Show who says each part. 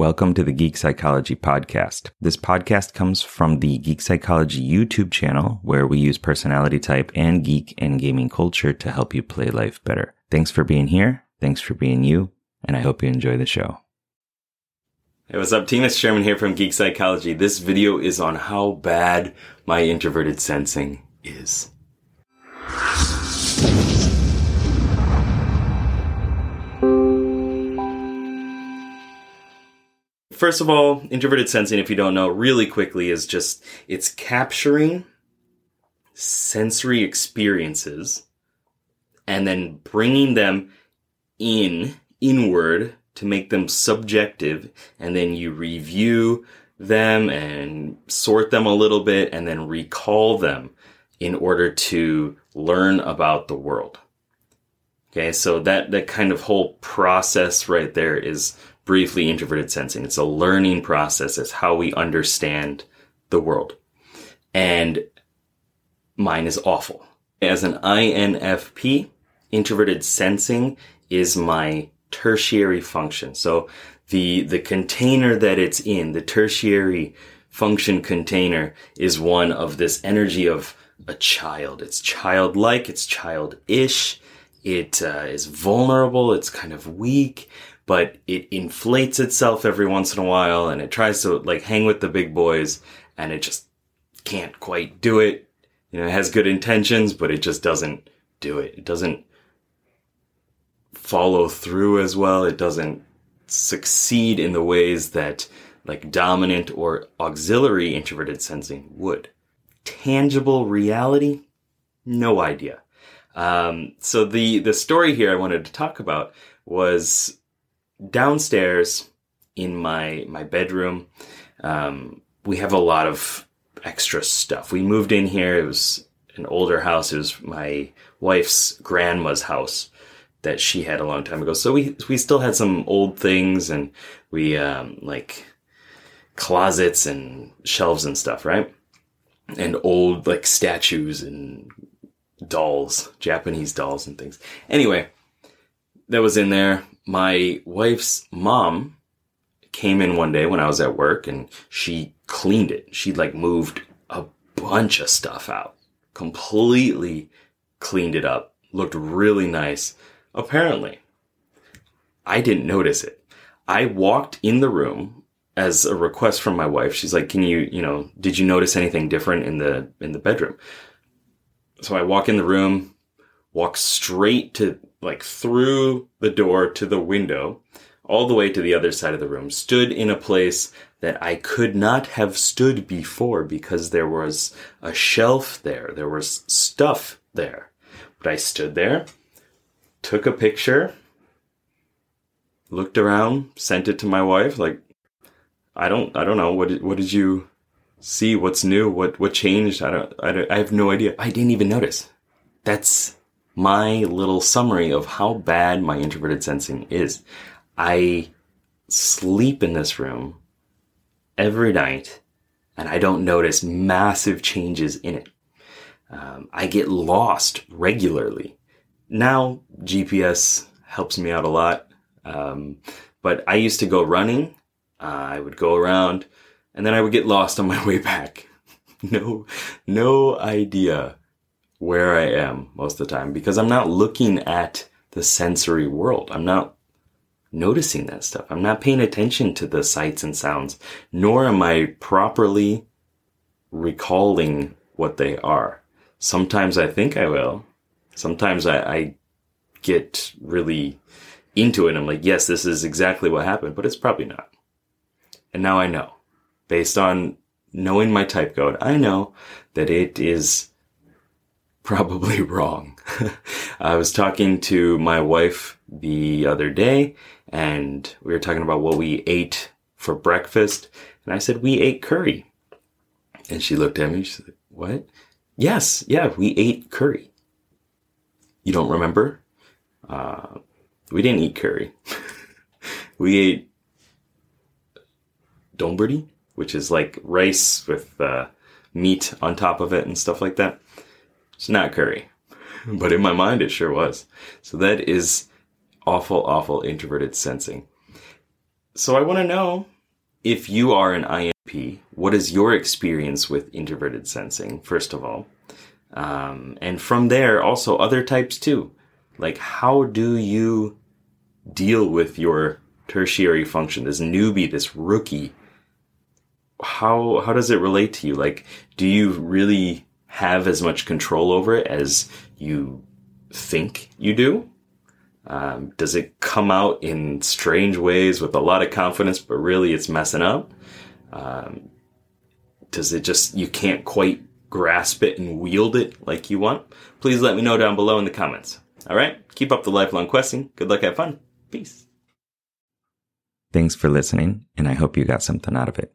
Speaker 1: Welcome to the Geek Psychology Podcast. This podcast comes from the Geek Psychology YouTube channel, where we use personality type and geek and gaming culture to help you play life better. Thanks for being here. Thanks for being you. And I hope you enjoy the show. Hey, what's up? It's Sherman here from Geek Psychology. This video is on how bad my introverted sensing is. First of all, introverted sensing, if you don't know, really quickly is just it's capturing sensory experiences and then bringing them in inward to make them subjective and then you review them and sort them a little bit and then recall them in order to learn about the world. Okay, so that that kind of whole process right there is briefly introverted sensing. It's a learning process. It's how we understand the world. And mine is awful. As an INFP, introverted sensing is my tertiary function. So the, the container that it's in, the tertiary function container is one of this energy of a child. It's childlike, it's childish, it uh, is vulnerable, it's kind of weak, but it inflates itself every once in a while and it tries to like hang with the big boys and it just can't quite do it. You know, it has good intentions, but it just doesn't do it. It doesn't follow through as well. It doesn't succeed in the ways that like dominant or auxiliary introverted sensing would. Tangible reality? No idea. Um, so the, the story here I wanted to talk about was downstairs in my my bedroom, um, we have a lot of extra stuff. We moved in here. It was an older house. It was my wife's grandma's house that she had a long time ago. So we we still had some old things, and we um, like closets and shelves and stuff, right? And old like statues and dolls, Japanese dolls and things. Anyway, that was in there my wife's mom came in one day when I was at work and she cleaned it. She like moved a bunch of stuff out, completely cleaned it up, looked really nice. Apparently, I didn't notice it. I walked in the room as a request from my wife. She's like, "Can you, you know, did you notice anything different in the in the bedroom?" So I walk in the room, walk straight to like through the door to the window, all the way to the other side of the room, stood in a place that I could not have stood before because there was a shelf there. There was stuff there. But I stood there, took a picture, looked around, sent it to my wife. Like, I don't, I don't know. What did, what did you see? What's new? What, what changed? I don't, I don't, I have no idea. I didn't even notice. That's my little summary of how bad my introverted sensing is. I sleep in this room every night and I don't notice massive changes in it. Um, I get lost regularly. Now GPS helps me out a lot. Um, but I used to go running. Uh, I would go around and then I would get lost on my way back. no, no idea where I am most of the time because I'm not looking at the sensory world. I'm not noticing that stuff. I'm not paying attention to the sights and sounds, nor am I properly recalling what they are. Sometimes I think I will. Sometimes I, I get really into it. I'm like, yes, this is exactly what happened, but it's probably not. And now I know based on knowing my type code, I know that it is probably wrong. I was talking to my wife the other day and we were talking about what we ate for breakfast. And I said, we ate curry. And she looked at me. She said, what? Yes. Yeah. We ate curry. You don't remember? Uh, we didn't eat curry. we ate donburi, which is like rice with uh, meat on top of it and stuff like that. It's not curry, but in my mind, it sure was. So that is awful, awful introverted sensing. So I want to know if you are an INP, what is your experience with introverted sensing, first of all? Um, and from there, also other types too. Like, how do you deal with your tertiary function, this newbie, this rookie? How, how does it relate to you? Like, do you really have as much control over it as you think you do? Um, does it come out in strange ways with a lot of confidence, but really it's messing up? Um, does it just, you can't quite grasp it and wield it like you want? Please let me know down below in the comments. All right. Keep up the lifelong questing. Good luck. Have fun. Peace.
Speaker 2: Thanks for listening, and I hope you got something out of it.